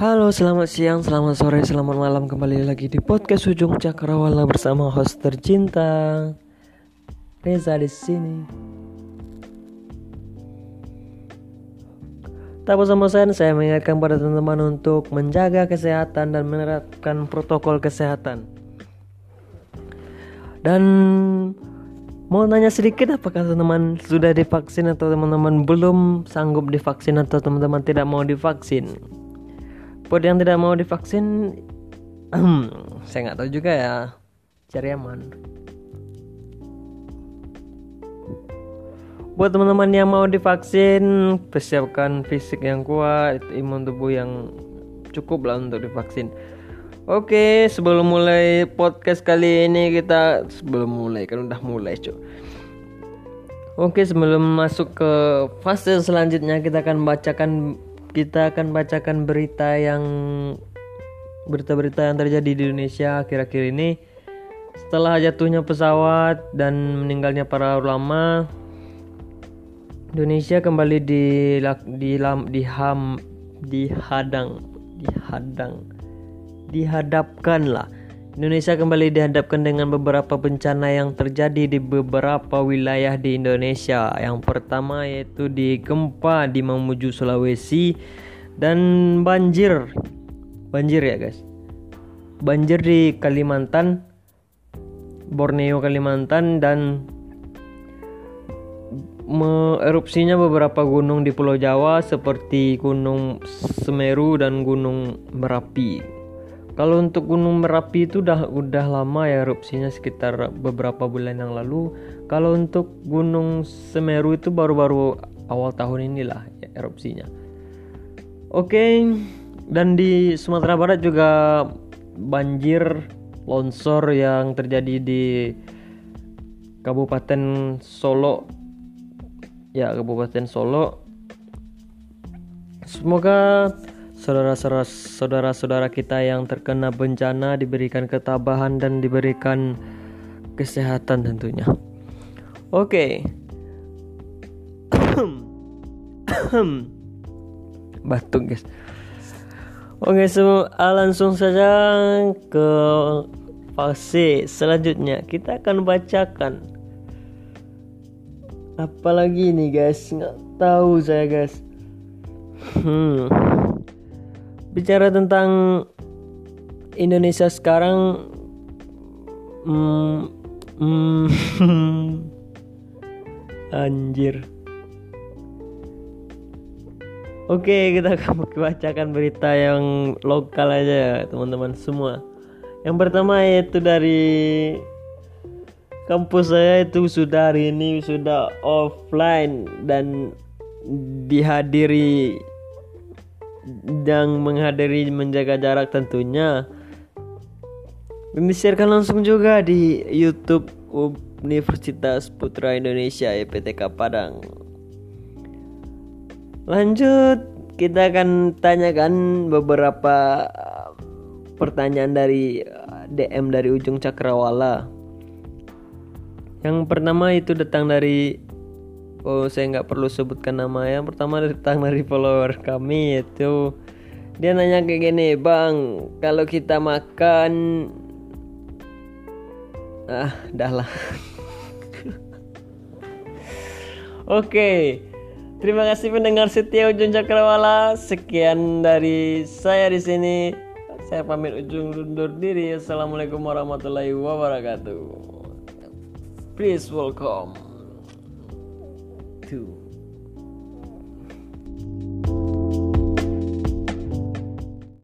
Halo, selamat siang, selamat sore, selamat malam kembali lagi di podcast Ujung Cakrawala bersama host tercinta Reza di sini. Tak bosan-bosan saya mengingatkan pada teman-teman untuk menjaga kesehatan dan menerapkan protokol kesehatan. Dan mau nanya sedikit apakah teman-teman sudah divaksin atau teman-teman belum sanggup divaksin atau teman-teman tidak mau divaksin? Buat yang tidak mau divaksin, saya nggak tahu juga ya. Cari aman. Buat teman-teman yang mau divaksin, persiapkan fisik yang kuat, imun tubuh yang cukup lah untuk divaksin. Oke, sebelum mulai podcast kali ini kita sebelum mulai kan udah mulai, Cuk. Oke, sebelum masuk ke fase selanjutnya kita akan bacakan kita akan bacakan berita yang berita-berita yang terjadi di Indonesia akhir-akhir ini. Setelah jatuhnya pesawat dan meninggalnya para ulama, Indonesia kembali di di di ham dihadang dihadang dihadapkan lah Indonesia kembali dihadapkan dengan beberapa bencana yang terjadi di beberapa wilayah di Indonesia. Yang pertama yaitu di gempa di Mamuju Sulawesi dan banjir. Banjir ya, guys. Banjir di Kalimantan, Borneo Kalimantan dan erupsinya beberapa gunung di Pulau Jawa seperti Gunung Semeru dan Gunung Merapi. Kalau untuk Gunung Merapi itu udah udah lama ya erupsinya sekitar beberapa bulan yang lalu. Kalau untuk Gunung Semeru itu baru-baru awal tahun inilah ya, erupsinya. Oke, dan di Sumatera Barat juga banjir longsor yang terjadi di Kabupaten Solo. Ya, Kabupaten Solo. Semoga saudara-saudara kita yang terkena bencana diberikan ketabahan dan diberikan kesehatan tentunya. Oke. Batuk guys. Oke, so, langsung saja ke fase selanjutnya. Kita akan bacakan apalagi nih guys, nggak tahu saya guys. Hmm bicara tentang Indonesia sekarang hmm, hmm, anjir. Oke kita akan bacakan berita yang lokal aja ya teman-teman semua. Yang pertama yaitu dari kampus saya itu sudah hari ini sudah offline dan dihadiri yang menghadiri menjaga jarak tentunya disiarkan langsung juga di YouTube Universitas Putra Indonesia EPTK Padang. Lanjut, kita akan tanyakan beberapa pertanyaan dari DM dari ujung cakrawala. Yang pertama itu datang dari oh saya nggak perlu sebutkan nama. Yang pertama datang dari follower kami itu dia nanya kayak gini bang kalau kita makan ah dah lah. Oke terima kasih pendengar setia ujung cakrawala. Sekian dari saya di sini. Saya pamit ujung undur diri. Assalamualaikum warahmatullahi wabarakatuh. Please welcome too.